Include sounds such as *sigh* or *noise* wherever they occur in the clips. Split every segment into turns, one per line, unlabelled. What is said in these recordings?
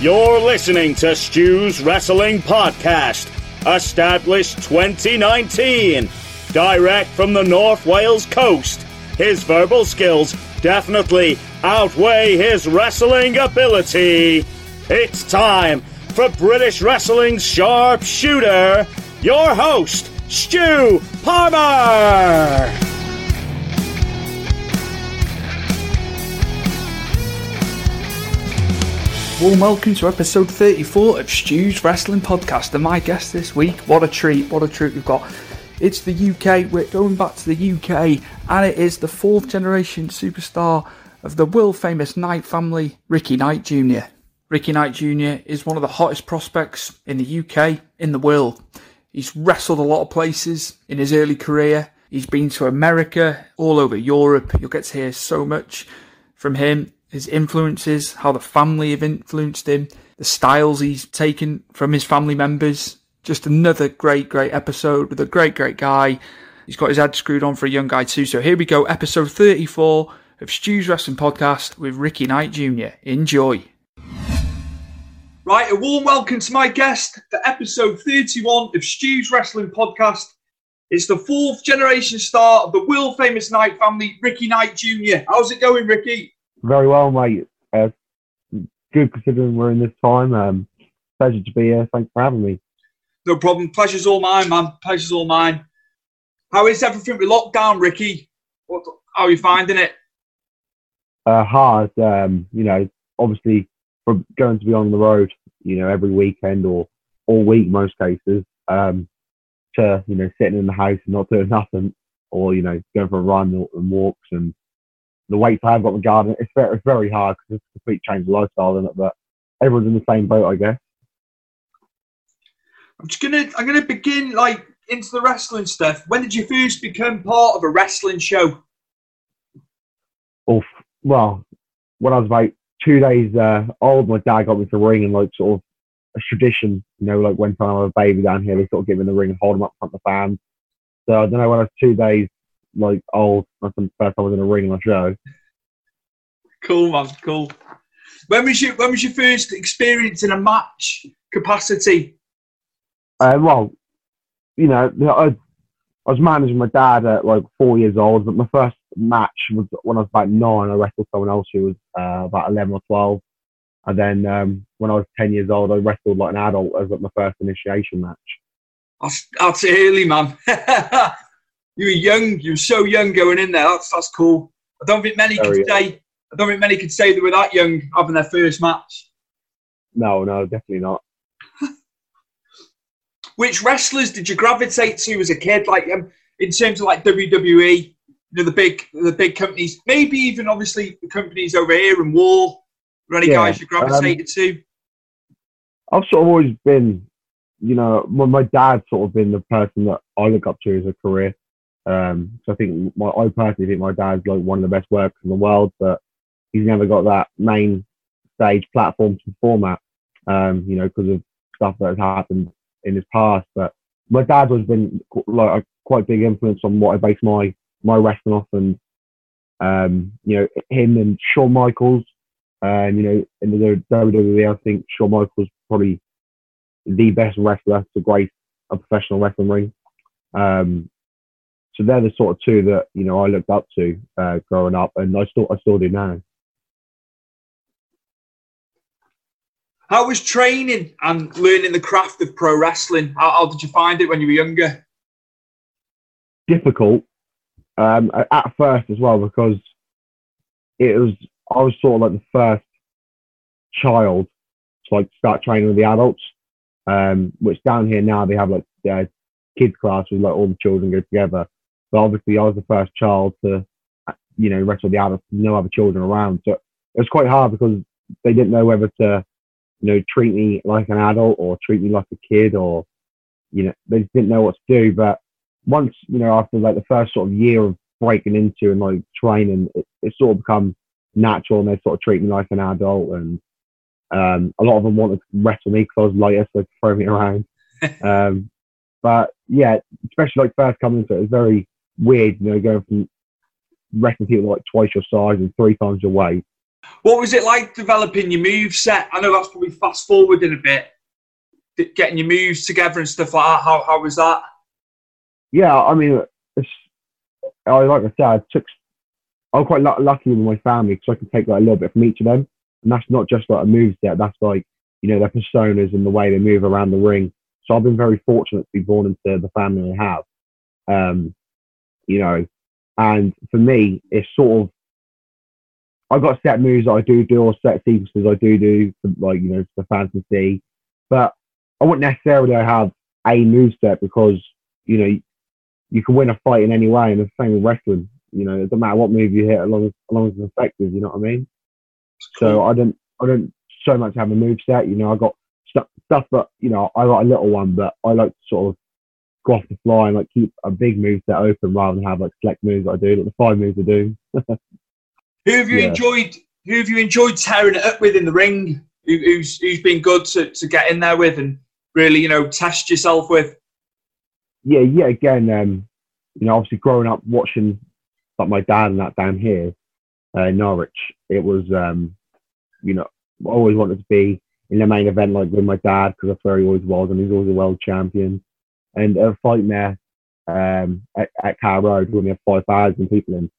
You're listening to Stu's Wrestling Podcast, established 2019. Direct from the North Wales coast. His verbal skills definitely outweigh his wrestling ability. It's time for British Wrestling's sharpshooter, your host, Stu Palmer.
Warm welcome to episode 34 of Stu's Wrestling Podcast. And my guest this week, what a treat, what a treat we've got. It's the UK, we're going back to the UK, and it is the fourth generation superstar of the world famous Knight family, Ricky Knight Jr. Ricky Knight Jr. is one of the hottest prospects in the UK, in the world. He's wrestled a lot of places in his early career. He's been to America, all over Europe. You'll get to hear so much from him his influences, how the family have influenced him, the styles he's taken from his family members. Just another great, great episode with a great, great guy. He's got his head screwed on for a young guy too. So here we go, episode 34 of Stu's Wrestling Podcast with Ricky Knight Jr. Enjoy. Right, a warm welcome to my guest for episode 31 of Stu's Wrestling Podcast. It's the fourth generation star of the world famous Knight family, Ricky Knight Jr. How's it going, Ricky?
Very well, mate. Uh, good considering we're in this time. Um, pleasure to be here. Thanks for having me.
No problem. Pleasure's all mine, man. Pleasure's all mine. How is everything with lockdown, Ricky? What, how are you finding it?
Uh, hard. Um, you know, obviously, for going to be on the road, you know, every weekend or all week, most cases, um, to you know, sitting in the house and not doing *laughs* nothing, or you know, going for a run and walks and the weights I have got in the garden, it's very, it's very hard because it's a complete change of lifestyle, in it? But everyone's in the same boat, I guess.
I'm just gonna, I'm gonna begin like into the wrestling stuff. When did you first become part of a wrestling show?
Oh, well, when I was about two days uh, old, my dad got me to ring and like sort of a tradition, you know, like when I have a baby down here, they sort of give me the ring and hold him up front of the fans. So I don't know when I was two days like old. That's the first time I was in a ring on a show.
Cool, man. Cool. When was your When was your first experience in a match capacity?
Uh, well, you know, I, I was managing my dad at like four years old, but my first match was when I was about nine. I wrestled someone else who was uh, about eleven or twelve, and then um, when I was ten years old, I wrestled like an adult as like my first initiation match.
That's, that's early, man. *laughs* you were young. You were so young going in there. That's that's cool. I don't think many
Very
could say. I don't think many could say they were that young having their first match.
No, no, definitely not. *laughs*
Which wrestlers did you gravitate to as a kid? Like um, in terms of like WWE, you know the big the big companies, maybe even obviously the companies over here and War. Were any
Yeah,
guys you gravitated to?
I've sort of always been, you know, my, my dad's sort of been the person that I look up to as a career. Um, so I think my, I personally think my dad's like one of the best workers in the world, but he's never got that main stage platform to perform at, um, you know, because of stuff that has happened in his past. But my dad has been like a quite big influence on what I base my my wrestling off, and um, you know, him and Shawn Michaels. Um, you know, in the WWE, I think Shawn Michaels probably the best wrestler to grace a professional wrestling ring. Um, so they're the sort of two that you know I looked up to uh, growing up, and I still I still do now.
How was training and learning the craft of pro wrestling? How, how did you find it when you were younger?
Difficult um, at first as well because it was I was sort of like the first child to like start training with the adults. Um, which down here now they have like uh, kids class with like all the children go together. But obviously I was the first child to, you know, wrestle the adults, no other children around. So it was quite hard because they didn't know whether to, you know, treat me like an adult or treat me like a kid or, you know, they just didn't know what to do. But once, you know, after like the first sort of year of breaking into and like training, it, it sort of become natural and they sort of treat me like an adult and um, a lot of them wanted to wrestle me because I was lighter, so they throw me *laughs* around. um, but yeah, especially like first coming into it, it's very weird, you know, going from wrestling people like twice your size and three times your weight.
What was it like developing your move set? I know that's probably fast forwarding a bit, getting your moves together and stuff like that. How how was that?
Yeah, I mean, it's, I like I said, I took. I'm quite lucky with my family because I can take like a little bit from each of them and that's not just like a move set. That's like you know their personas and the way they move around the ring. So I've been very fortunate to be born into the family I have. Um, you know, and for me, it's sort of I've got set moves that I do do or set sequences I do do for like you know for fantasy, but I wouldn't necessarily have a move set because you know you can win a fight in any way, and the same with wrestling. You know, it doesn't matter what move you hit, as long as, as long as it's effective. You know what I mean? So I don't I don't so much have a move set. You know, I got stuff stuff that you know I got a little one, but I like to sort of go off the fly and like keep a big move set open rather than have like select moves that I do, like the five moves I do. *laughs*
who have you yeah. enjoyed? Who have you enjoyed tearing it up with in the ring? Who, who's who's been good to, to get in there with and really you know test yourself with?
Yeah, yeah. Again, um, you know, obviously growing up watching like my dad and that down here, uh, Norwich. It was, um, you know, I always wanted to be in the main event like with my dad because that's where he always was, and he's always a world champion. And a fight there um, at, at Carrow Road when we had 5,000 people in,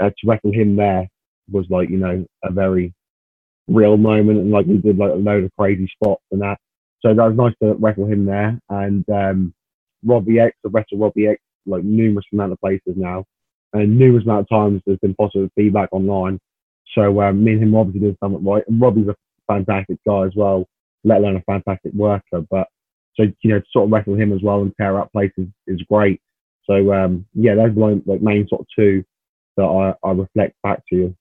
uh, to wrestle him there was like, you know, a very real moment. And like we did like a load of crazy spots and that. So that was nice to wrestle him there. And um, Robbie X, I wrestled Robbie X like numerous amount of places now and numerous amount of times there's been positive feedback online. So um, me and him obviously did something right, and Robbie's a fantastic guy as well, let alone a fantastic worker. But so you know, to sort of wrestle him as well and tear up places is great. So um, yeah, those are my like main sort of two that I, I reflect back to you.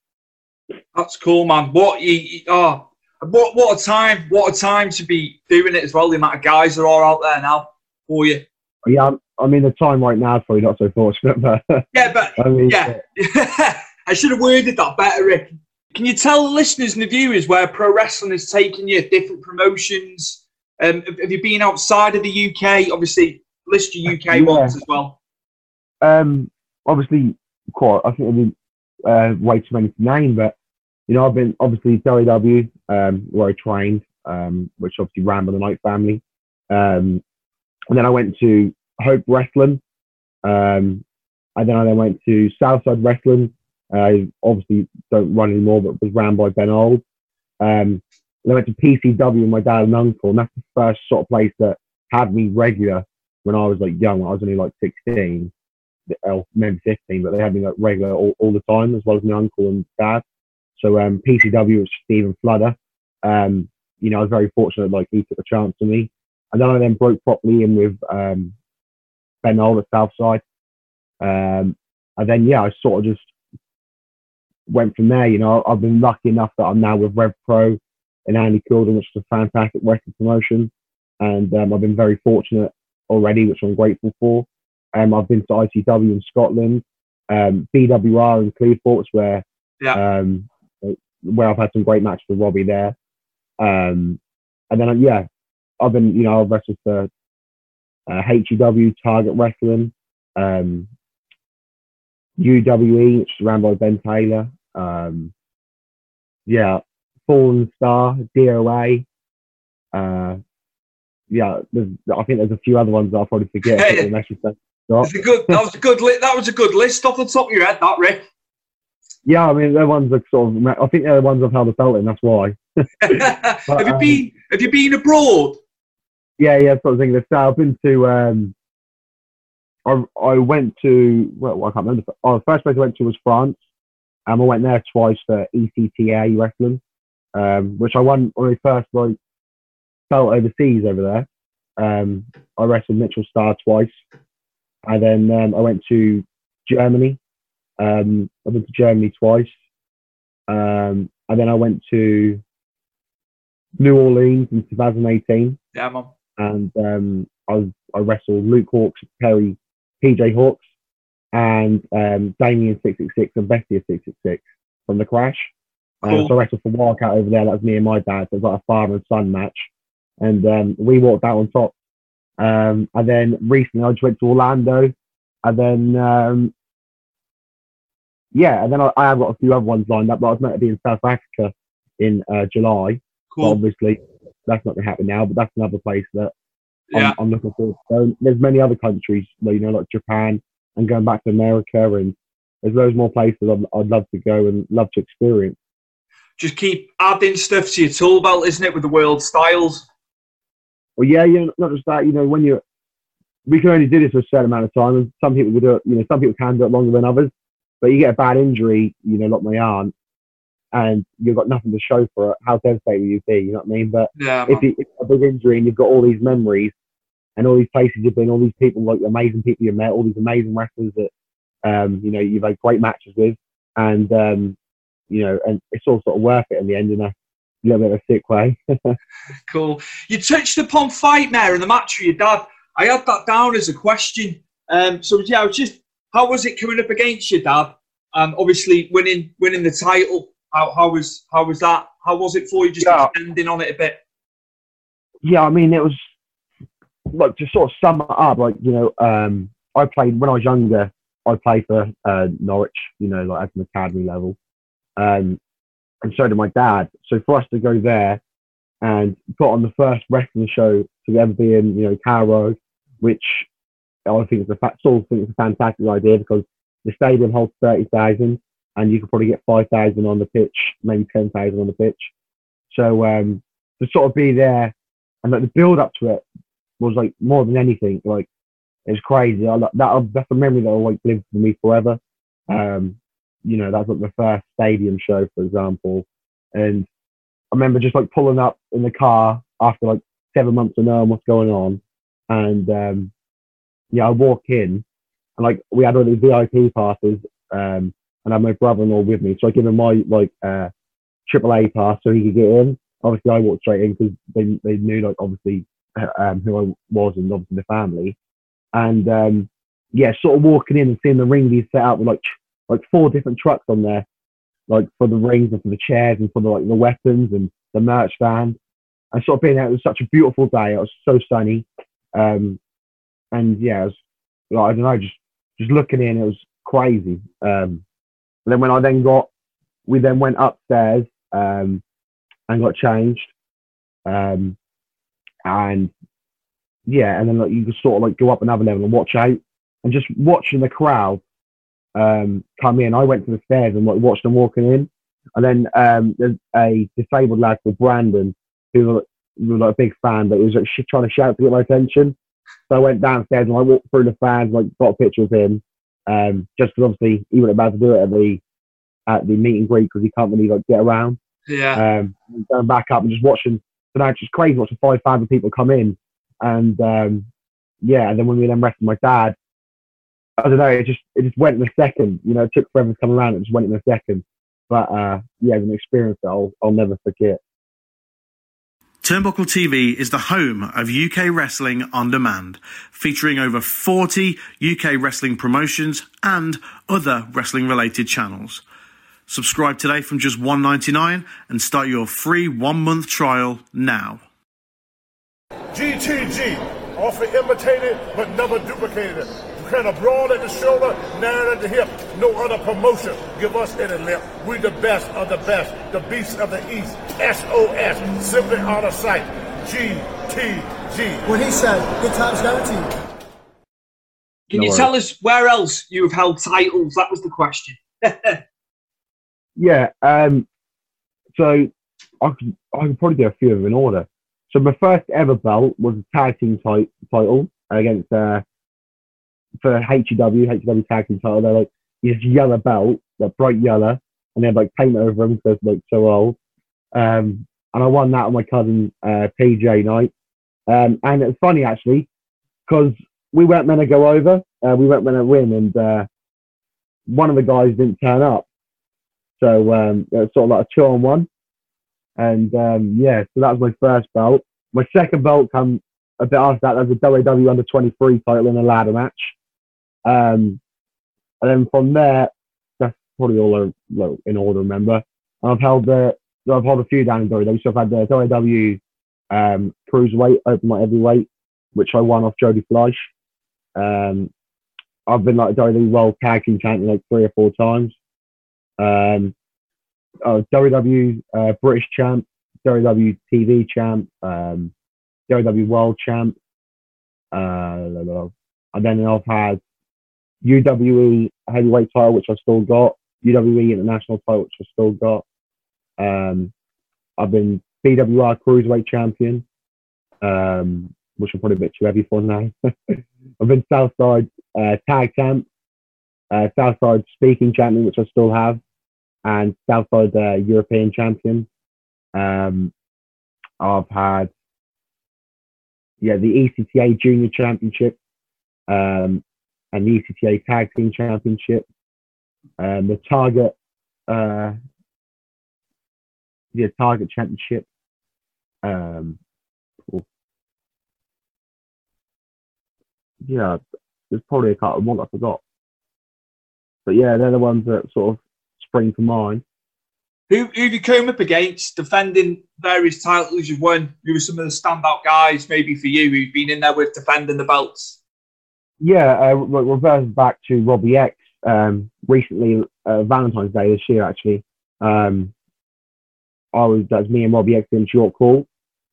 That's cool, man. What you oh, what what a time! What a time to be doing it as well. The amount of guys that are out there now for you.
Yeah, I mean, the time right now is probably not so fortunate, but *laughs*
yeah, but I mean, yeah, *laughs* I should have worded that better, Rick. Can you tell the listeners and the viewers where pro wrestling is taking you, different promotions? Um, have you been outside of the UK? Obviously, list your UK yeah. ones as well.
Um, obviously, quite. I think I've been uh, way too many to name, but you know, I've been obviously WW, um, where I trained, um, which obviously ran by the Knight family. Um, and then I went to Hope Wrestling. Um, and then I then went to Southside Wrestling. I obviously don't run anymore, but was ran by Ben Auld. Um, I went to PCW with my dad and uncle, and that's the first sort of place that had me regular when I was like young. I was only like 16, or maybe 15, but they had me like regular all, all the time, as well as my uncle and dad. So um, PCW was Stephen Fludder. Um, you know, I was very fortunate, like he took a chance on me. And then I then broke properly in with um, Ben Auld at Southside. Um, and then, yeah, I sort of just went from there. You know, I've been lucky enough that I'm now with Rev Pro and Andy Quildan, which is a fantastic wrestling promotion. And um, I've been very fortunate already, which I'm grateful for. Um, I've been to ICW in Scotland, um, BWR in Cleethorpes, where
Yeah.
um, where I've had some great matches with Robbie there. Um, and then yeah, I've been you know I've wrestled for uh, HEW, Target Wrestling, um, UWE, which is ran by Ben Taylor. Um, yeah, Fallen Star, DOA. Uh, yeah, there's, I think there's a few other ones that I'll probably forget. *laughs*
Hey.
you
That's a good. That was a good. Li- that was a good list off the top of your head. That Rick.
Yeah, I mean, they're ones that sort of, I think they're the ones I've held a belt in, that's why. *laughs* *laughs*
have you
um,
been? Have you been abroad?
Yeah, yeah, sort of thing. So I've been to, um, I, I went to, well, I can't remember. Oh, the first place I went to was France. Um, I went there twice for ECTA wrestling, um, which I won when I first like felt overseas over there. Um, I wrestled Mitchell Star twice, and then um, I went to Germany. Um, I went to Germany twice, um, and then I went to New Orleans in 2018
Yeah, man.
and um, I, I wrestled Luke Hawx, Perry, PJ Hawx, and um, Damien six six six and Bestia six six six from the Crash.
Cool.
so I wrestled for Wildcat over there. That was me and my dad. So it was like a father and son match, and um, we walked out on top. Um, and then recently I just went to Orlando, and then um, yeah, and then I, I have got a few other ones lined up. But I was meant to be in South Africa in uh, July.
Cool.
obviously, that's not going to happen now. But that's another place that
Yeah.
I'm, I'm looking forward to. going. There's many other countries, like, you know, like Japan, and going back to America, and there's loads more places I'd, I'd love to go and love to experience.
Just keep adding stuff to your tool belt, isn't it, with the world styles?
Well, yeah, yeah, not just that. You know, when you we can only do this for a certain amount of time, and some people will do it. You know, some people can do it longer than others. But you get a bad injury, you know, like my aunt, and you've got nothing to show for it. How devastated will you be? You know what I mean? But
Yeah,
if you, if a big injury and you've got all these memories and all these places you've been, all these people, like amazing people you've met, all these amazing wrestlers that um, you know you've had great matches with, and um, you know, and it's all sort of worth it in the end in a little bit of a sick way.
Cool. You touched upon Fightmare and the match with your dad. I had that down as a question. Um, so yeah, I was just how was it coming up against your dad? And obviously winning winning the title. How, how was how was that? How was it for you? Just
Yeah.
ending on it a bit.
yeah, I mean, it was like to sort of sum it up. Like you know, um, I played when I was younger. I played for uh, Norwich, you know, like at an academy level, um, and so did my dad. So for us to go there and put on the first wrestling show to ever be in, you know, Carrow, which I think is a fa- of think it's a fantastic idea because the stadium holds thirty thousand, and you could probably get five thousand on the pitch, maybe ten thousand on the pitch. So um, to sort of be there and like the build up to it was like more than anything like it was crazy. I, that that's a memory that will like live for me forever. Um, you know, that's like the first stadium show, for example, and I remember just like pulling up in the car after like seven months of knowing what's going on, and um, yeah, I walk in and like we had all these VIP passes, um, and I had my brother-in-law with me, so I give him my like uh, AAA pass so he could get in. Obviously, I walked straight in because they they knew like obviously uh, um, who I was and obviously the family, and um, yeah, sort of walking in and seeing the ring be set out with like like four different trucks on there, like for the rings and for the chairs and for the like the weapons and the merch stand, and sort of being there. It was such a beautiful day. It was so sunny, um, and yeah, it was like, I don't know, just just looking in, it was crazy. Um, and then when I then got, we then went upstairs um, and got changed, um, and yeah, and then like you could sort of like go up another level and watch out, and just watching the crowd um, come in. I went to the stairs and watched them walking in, and then um, there's a disabled lad called Brandon who was, was like a big fan, but he was like sh- trying to shout to get my attention. So I went downstairs and I walked through the fans, like got a picture of him, um, just because obviously he wasn't about to do it at the at the meet and greet because he can't really like get around.
Yeah.
Um, going back up and just watching, so now it's just crazy watching five thousand people come in, and um, yeah, and then when we then rested my dad, I don't know, it just it just went in a second. You know, it took forever to come around. It just went in a second. But uh, yeah, it was an experience that I'll I'll never forget.
Turnbuckle TV is the home of UK Wrestling on Demand, featuring over 40 UK wrestling promotions and other wrestling related channels. Subscribe today from just $1.99 and start your free one month trial now.
GTG, often imitated but never duplicated. Kind of broad at the shoulder, narrow at the hip. No other promotion. Give us any lip. We the best of the best. The beast of the east. SOS. Simply out of sight. GTG.
What he said. Good times guaranteed.
Can
No
you
worries.
tell us where else you have held titles? That was the question. *laughs*
Yeah. Um, so I could, I could probably do a few of them in order. So my first ever belt was a tag team ti- title against uh, for HEW, HEW tag team title. They're like this yellow belt, like bright yellow, and they had like paint over them because like so old. Um, and I won that on my cousin uh, PJ Knight. Um, and it's funny actually because we weren't meant to go over. Uh, we weren't meant to win, and uh, one of the guys didn't turn up. So um, it was sort of like a two on one. And um, yeah, so that was my first belt. My second belt come a bit after that. That was a WW under 23 title in a ladder match. Um, and then from there, that's probably all I, like, in order, remember. And I've held the, I've held a few down in WWE. So I've had the WW um, Cruiserweight, Open Light Heavyweight, which I won off Jody Fleisch. Um, I've been like a WWE World Tag Team Champion like three or four times. Um, uh, WW uh, British Champ, WW TV Champ, um, WW World Champ, uh, and then I've had UWE Heavyweight title, which I've still got, UWE International title, which I've still got. Um, I've been BWR Cruiserweight Champion, um, which I'm probably a bit too heavy for now. *laughs* I've been Southside uh, Tag Champ, uh, Southside Speed King Champion, which I still have, and Southside uh, European Champion. Um, I've had, yeah, the ECTA Junior Championship, um, and the ECTA Tag Team Championship, um, the Target, uh, yeah, Target Championship. Um, cool. yeah, there's probably a couple more I forgot. But yeah, they're the ones that sort of spring to mind.
Who who you came up against defending various titles you've won? Who were some of the standout guys, maybe for you, who've been in there with defending the belts?
Yeah, uh, re- reverse back to Robbie X. Um, recently, uh, Valentine's Day this year, actually, um, I was that's me and Robbie X in York Hall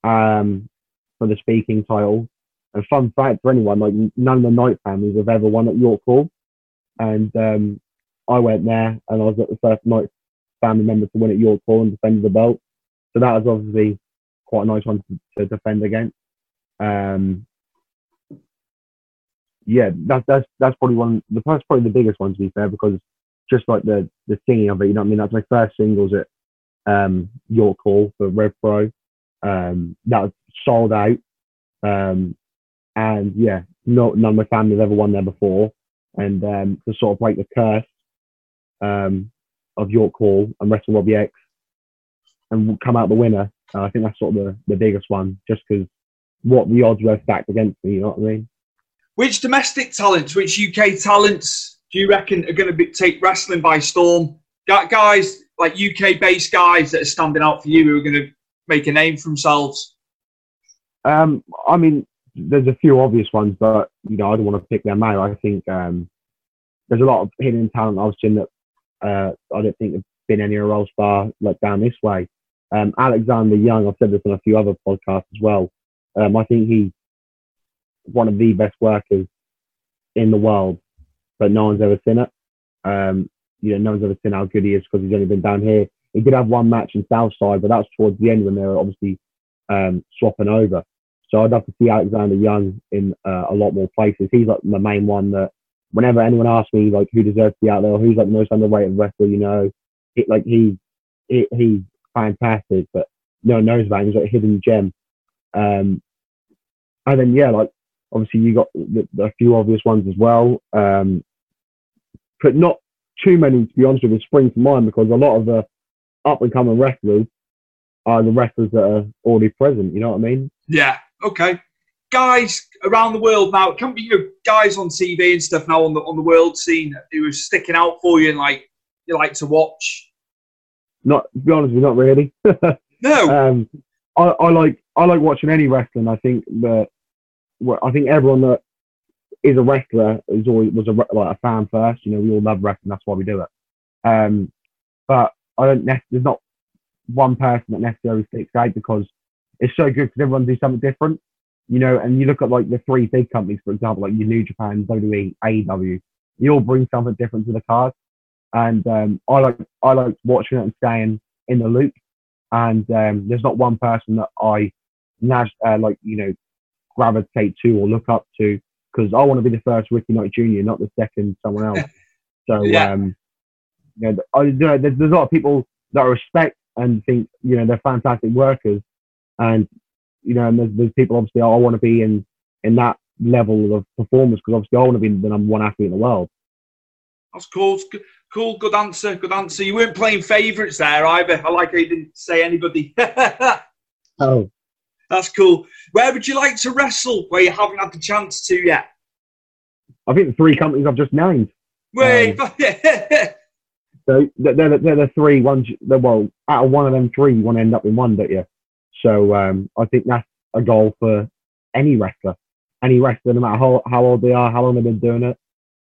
um, for the Speed King title. And fun fact for anyone, like none of the Knight families have ever won at York Hall, and um, I went there and I was the first Knight family member to win at York Hall and defend the belt. So that was obviously quite a nice one to, to defend against. Um, yeah, that's that's that's probably one. The that's probably the biggest one to be fair, because just like the the singing of it, you know what I mean. That's my first singles at um, York Hall for Rev Pro. Um, that was sold out, um, and yeah, no none of my family have ever won there before. And um, to sort of break the curse um, of York Hall and wrestle Robbie X and come out the winner, uh, I think that's sort of the, the biggest one, just because what the odds were stacked against me. You know what I mean?
Which domestic talents, which UK talents do you reckon are going to be, take wrestling by storm? Got guys like UK based guys that are standing out for you who are going to make a name for themselves?
Um, I mean, there's a few obvious ones, but you know, I don't want to pick them out. I think um, there's a lot of hidden talent I've seen that uh, I don't think have been anywhere else bar like down this way. Um, Alexander Young, I've said this on a few other podcasts as well. Um, I think he's one of the best workers in the world, but no one's ever seen it. Um, you know, no one's ever seen how good he is because he's only been down here. He did have one match in Southside, but that was towards the end when they were obviously um, swapping over. So I'd love to see Alexander Young in uh, a lot more places. He's like the main one that whenever anyone asks me like who deserves to be out there, or who's like the most underrated wrestler, you know, it, like he, he he's fantastic, but no one knows about him. He's like a hidden gem. Um, and then yeah, like obviously you got the, the, a few obvious ones as well, um, but not too many to be honest with you spring to mind because a lot of the up and coming wrestlers are the wrestlers that are already present. You know what I mean?
Yeah. Okay. Guys around the world now, it can be you know, guys on TV and stuff now on the on the world scene who are sticking out for you and like you like to watch.
Not to be honest, with you, not really. *laughs*
No.
um, I, I like I like watching any wrestling. I think that I think everyone that is a wrestler is always was a like a fan first. You know, we all love wrestling. That's why we do it. Um, but I don't. There's not one person that necessarily sticks out because it's so good because everyone do something different. You know, and you look at like the three big companies, for example, like your New Japan, WWE, AEW. You all bring something different to the card, and um, I like I like watching it and staying in the loop. And um, there's not one person that I uh, like you know gravitate to or look up to because I want to be the first Ricky Knight Jr., not the second someone else. *laughs* So
Yeah.
um, you know, I, there's, there's a lot of people that I respect and think you know they're fantastic workers, and you know, and there's, there's people obviously I want to be in in that level of performance because obviously I want to be the number one athlete in the world.
That's cool. Cool. Good answer. Good answer. You weren't playing favourites there either. I like how you didn't say anybody. *laughs*
Oh,
That's cool. Where would you like to wrestle where you haven't had the chance to yet?
I think the three companies I've just named.
Wait.
Um, *laughs* So they're, they're, they're the three ones. Well, out of one of them three, you want to end up in one, don't you? So um, I think that's a goal for any wrestler. Any wrestler, no matter how, how old they are, how long they've been doing it,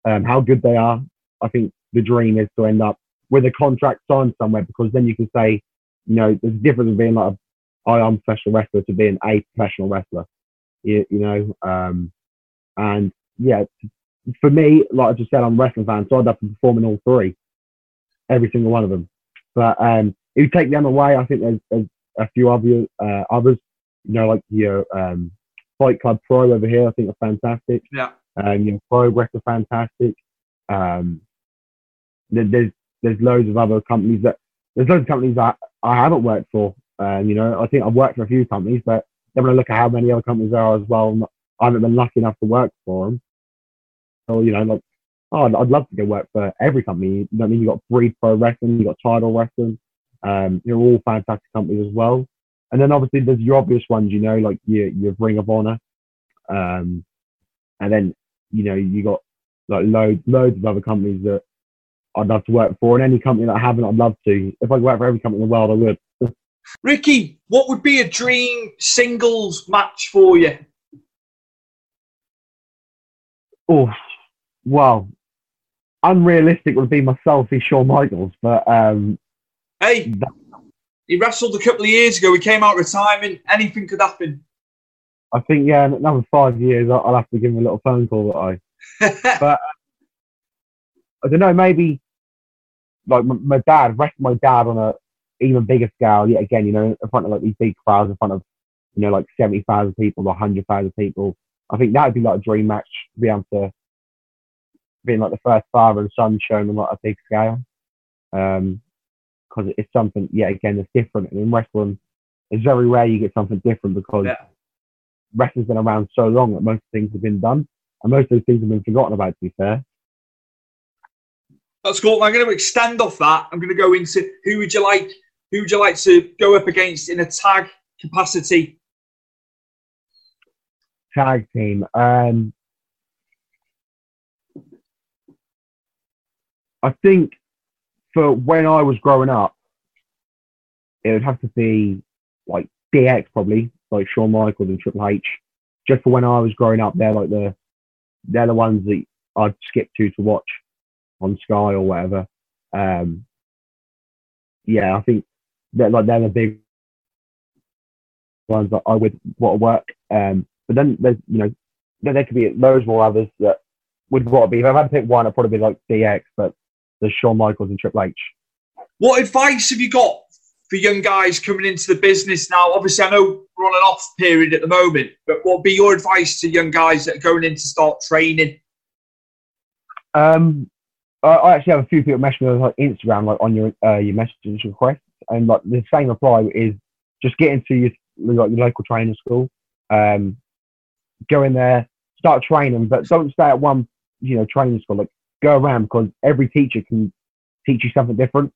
um, how good they are. I think the dream is to end up with a contract signed somewhere because then you can say, you know, there's a difference being like, a, I am a professional wrestler to being a professional wrestler. You, you know, um, and yeah, for me, like I just said, I'm a wrestling fan, so I'd have to perform in all three, every single one of them. But um, if you take them away, I think there's, there's a few other uh, others, you know, like your um, Fight Club Pro over here. I think are fantastic.
Yeah.
Um, your Progress are fantastic. Um, there's there's loads of other companies that there's loads of companies that I haven't worked for. Um, you know, I think I've worked for a few companies, but then when I look at how many other companies there are as well, I haven't been lucky enough to work for them. So you know, like, oh, I'd, love to go work for every company. I mean? You got Breed Pro Wrestling, you've got Tidal Wrestling. Um, they're all fantastic companies as well. And then obviously there's your obvious ones, you know, like your your Ring of Honor. Um, and then you know you got like loads loads of other companies that I'd love to work for, and any company that I haven't, I'd love to. If I could work for every company in the world, I would. *laughs*
Ricky, what would be a dream singles match for you?
Oh, well, unrealistic would be myself and Shawn Michaels, but um,
Hey, he wrestled a couple of years ago. He came out of retirement. Anything could happen.
I think yeah, in another five years, I'll have to give him a little phone call. That I, *laughs* but I don't know, maybe like my, my dad, rest my dad on a even bigger scale. Yet again, you know, in front of like these big crowds, in front of you know like seventy thousand people or hundred thousand people. I think that would be like a dream match to be able to being like the first father and son shown on like a big scale. Um, because it's something, yeah, again, it's different. And in wrestling, it's very rare you get something different because
Yeah.
wrestling's been around so long that most things have been done, and most of those things have been forgotten about. To be fair,
That's cool. I'm going to extend off that. I'm going to go into who would you like? Who would you like to go up against in a tag capacity?
tag team. Um, I think for when I was growing up, it would have to be like DX probably, like Shawn Michaels and Triple H. Just for when I was growing up, they're like the they're the ones that I'd skip to to watch on Sky or whatever. Um, yeah, I think they're like they're the big ones that I would want to work. Um, but then there's you know there, there could be loads more others that would want to be. If I had to pick one, it'd probably be like DX, but there's Shawn Michaels and Triple H.
What advice have you got for young guys coming into the business now? Obviously, I know we're on an off period at the moment, but what would be your advice to young guys that are going in to start training?
Um, I, I actually have a few people message me on like Instagram, like on your uh, your message requests, and like the same apply is just get into your like your local training school, um, go in there, start training, but don't stay at one you know training school. Like go around because every teacher can teach you something different.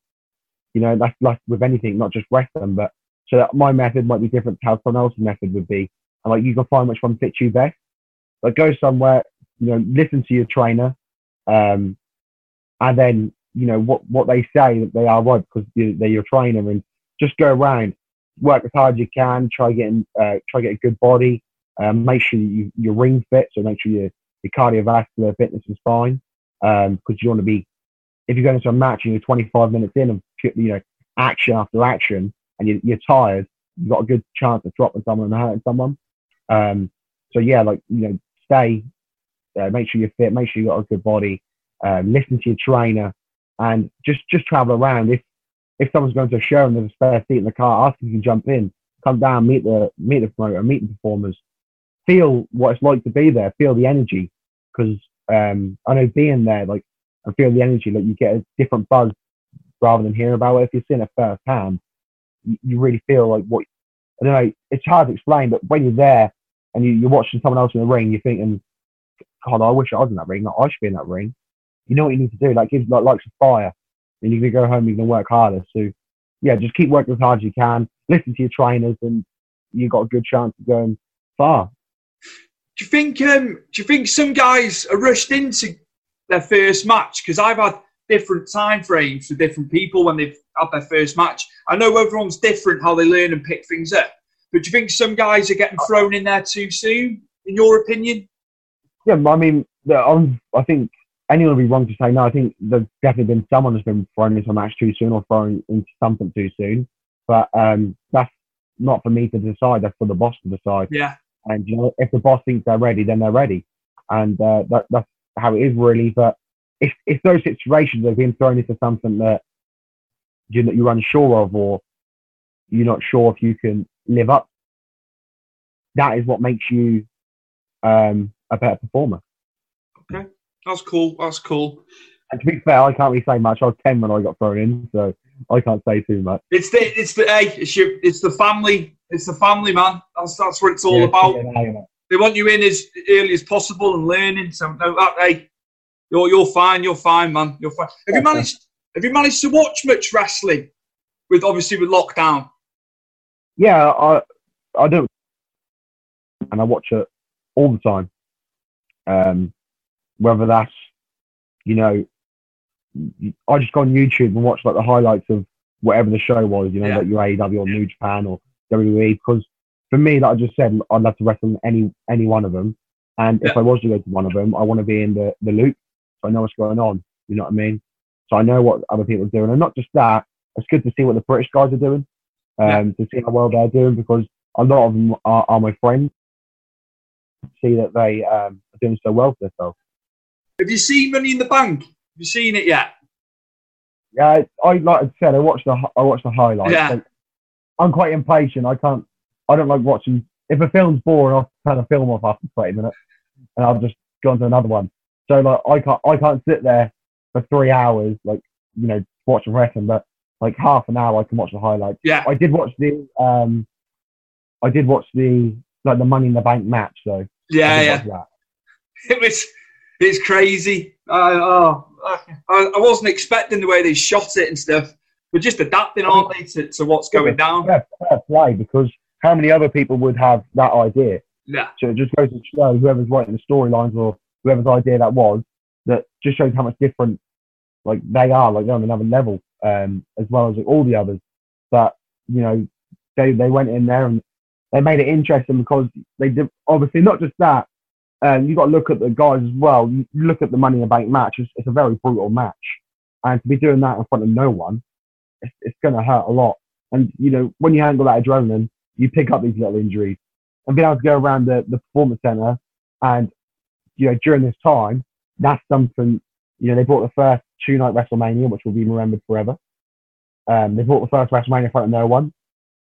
You know that's like with anything, not just wrestling, but So that my method might be different to how someone else's method would be. And like you can find which one fits you best. Like go somewhere, you know, listen to your trainer, um, and then you know what what they say that they are right because they're your trainer, and just go around, work as hard as you can, try getting uh, try get a good body, um, make sure you, your ring fit, so make sure your your cardiovascular fitness is fine, because um, you want to be if you're going into a match and you're 25 minutes in of you know action after action and you're, you're tired, you've got a good chance of dropping someone and hurting someone. Um, so yeah, like you know, stay, uh, make sure you're fit, make sure you have got a good body, um, listen to your trainer, and just just travel around. If if someone's going to a show and there's a spare seat in the car, ask if you can jump in, come down, meet the meet the promoter, meet the performers, feel what it's like to be there, feel the energy. Because um, I know being there, like, and feel the energy, like you get a different buzz rather than hearing about it. If you're seeing it firsthand, you, you really feel like what I don't know. It's hard to explain, but when you're there and you, you're watching someone else in the ring, you're thinking, God, I wish I was in that ring. I should be in that ring. You know what you need to do. Like, give like likes of fire and you're to go home, you're to work harder. So, yeah, just keep working as hard as you can. Listen to your trainers, and you've got a good chance of going far.
Do you think? Um, do you think some guys are rushed into their first match? Because I've had different time frames for different people when they've had their first match. I know everyone's different how they learn and pick things up, but do you think some guys are getting thrown in there too soon? In your opinion?
Yeah, I mean, i I think anyone would be wrong to say no. I think there's definitely been someone that's been thrown into a match too soon or thrown into something too soon. But um, that's not for me to decide. That's for the boss to decide.
Yeah.
And you know, if the boss thinks they're ready, then they're ready, and uh, that, that's how it is really. But if if those situations have been thrown into something that you're you're unsure of, or you're not sure if you can live up, that is what makes you um, a better performer.
Okay. That's cool. That's cool.
And to be fair, I can't really say much. I was ten when I got thrown in, so I can't say too much.
It's the it's the hey, it's your it's the family. It's the family, man. That's that's what it's all yeah, about. Yeah, they want you in as early as possible and learning. So no, that, hey, you're you're fine. You're fine, man. You're fine. Have you managed? Have you managed to watch much wrestling? With obviously with lockdown.
Yeah, I I don't, and I watch it all the time. Um, whether that's, you know, I just go on YouTube and watch like the highlights of whatever the show was, you know, yeah. like your AEW or New Japan or WWE, because for me, like I just said, I'd love to wrestle any any one of them. And yeah. if I was to go to one of them, I want to be in the, the loop. So I know what's going on. You know what I mean? So I know what other people are doing. And not just that, it's good to see what the British guys are doing, um, yeah. to see how well they're doing because a lot of them are, are my friends. See that they um, are doing so well for themselves.
Have you seen Money in the Bank? Have you seen it yet?
Yeah, I like I said, I watched the I watched the highlights.
Yeah.
I'm quite impatient. I can't. I don't like watching. If a film's boring, I'll turn a film off after 20 minutes, and I'll just go on to another one. So like, I can't. I can't sit there for three hours, like you know, watching wrestling. But like half an hour, I can watch the highlights.
Yeah.
I did watch the. Um, I did watch the like the Money in the Bank match though.
Yeah, yeah. *laughs* It was it's crazy. I, oh, I, I wasn't expecting the way they shot it and stuff. But just adapting, aren't they, to, to what's going down?
Yeah, fair play because how many other people would have that idea?
Yeah.
So it just goes to show whoever's writing the storylines or whoever's idea that was that just shows how much different like they are, like they're on another level, um, as well as all the others. But you know, they they went in there and they made it interesting because they did obviously not just that, and you've got to look at the guys as well. You look at the Money in the Bank match; it's, it's a very brutal match, and to be doing that in front of no one, it's, it's going to hurt a lot. And you know, when you handle that adrenaline, you pick up these little injuries, and being able to go around the, the performance center, and you know, during this time, that's something. You know, they brought the first two night WrestleMania, which will be remembered forever. Um, they brought the first WrestleMania in front of no one,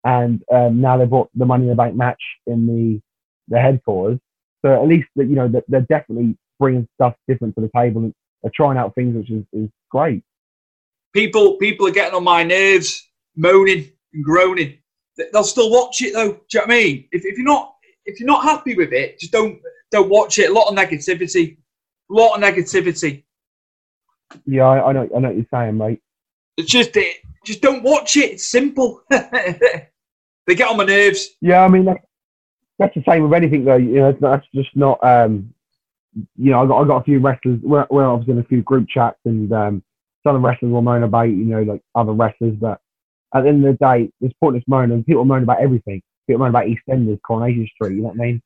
and um, now they brought the Money in the Bank match in the the headquarters so at least that you know that they're definitely bringing stuff different to the table and they're trying out things which is, is great.
People people are getting on my nerves, moaning and groaning. They'll still watch it though. Do you know what I mean? If, if you're not if you're not happy with it, just don't don't watch it. A lot of negativity. A lot of negativity.
Yeah, I, I know I know what you're saying, mate.
It's just it. Just don't watch it. It's simple. *laughs*
They get on my nerves.
Yeah, I mean that's the same with anything though. You know, that's just not. Um, you know, I got I got a few wrestlers. We're, we're obviously in a few group chats, and um, some of the wrestlers will moan about you know like other wrestlers, but at the end of the day, there's pointless moaning. People moan about everything. People moan about EastEnders, Coronation Street. You know what I mean?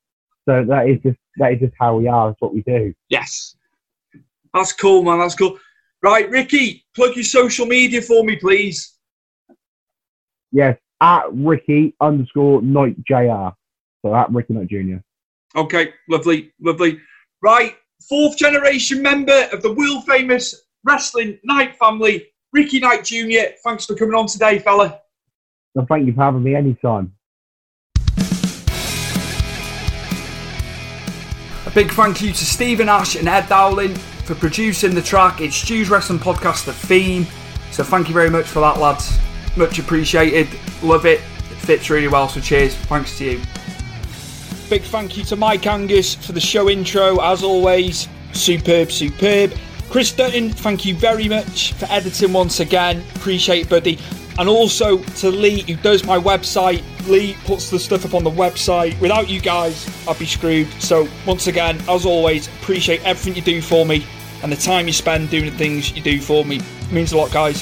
So that is just that is just how we are. It's what we do.
Yes. That's cool, man. That's cool. Right, Ricky, plug your social media for me, please.
Yes, at Ricky underscore Knight Jr. So at Ricky Knight Jr.
Okay, lovely, lovely. Right, fourth generation member of the world famous wrestling Knight family, Ricky Knight Jr. Thanks for coming on today, fella.
And thank you for having me anytime.
A big thank you to Stephen Ash and Ed Dowling for producing the track. It's Stu's Wrestling Podcast, the theme. So thank you very much for that, lads. Much appreciated. Love it. It fits really well. So cheers. Thanks to you. Big thank you to Mike Angus for the show intro, as always. Superb, superb. Chris Dutton, thank you very much for editing once again. Appreciate it, buddy. And also to Lee, who does my website. Lee puts the stuff up on the website. Without you guys, I'd be screwed. So, once again, as always, appreciate everything you do for me and the time you spend doing the things you do for me. It means a lot, guys.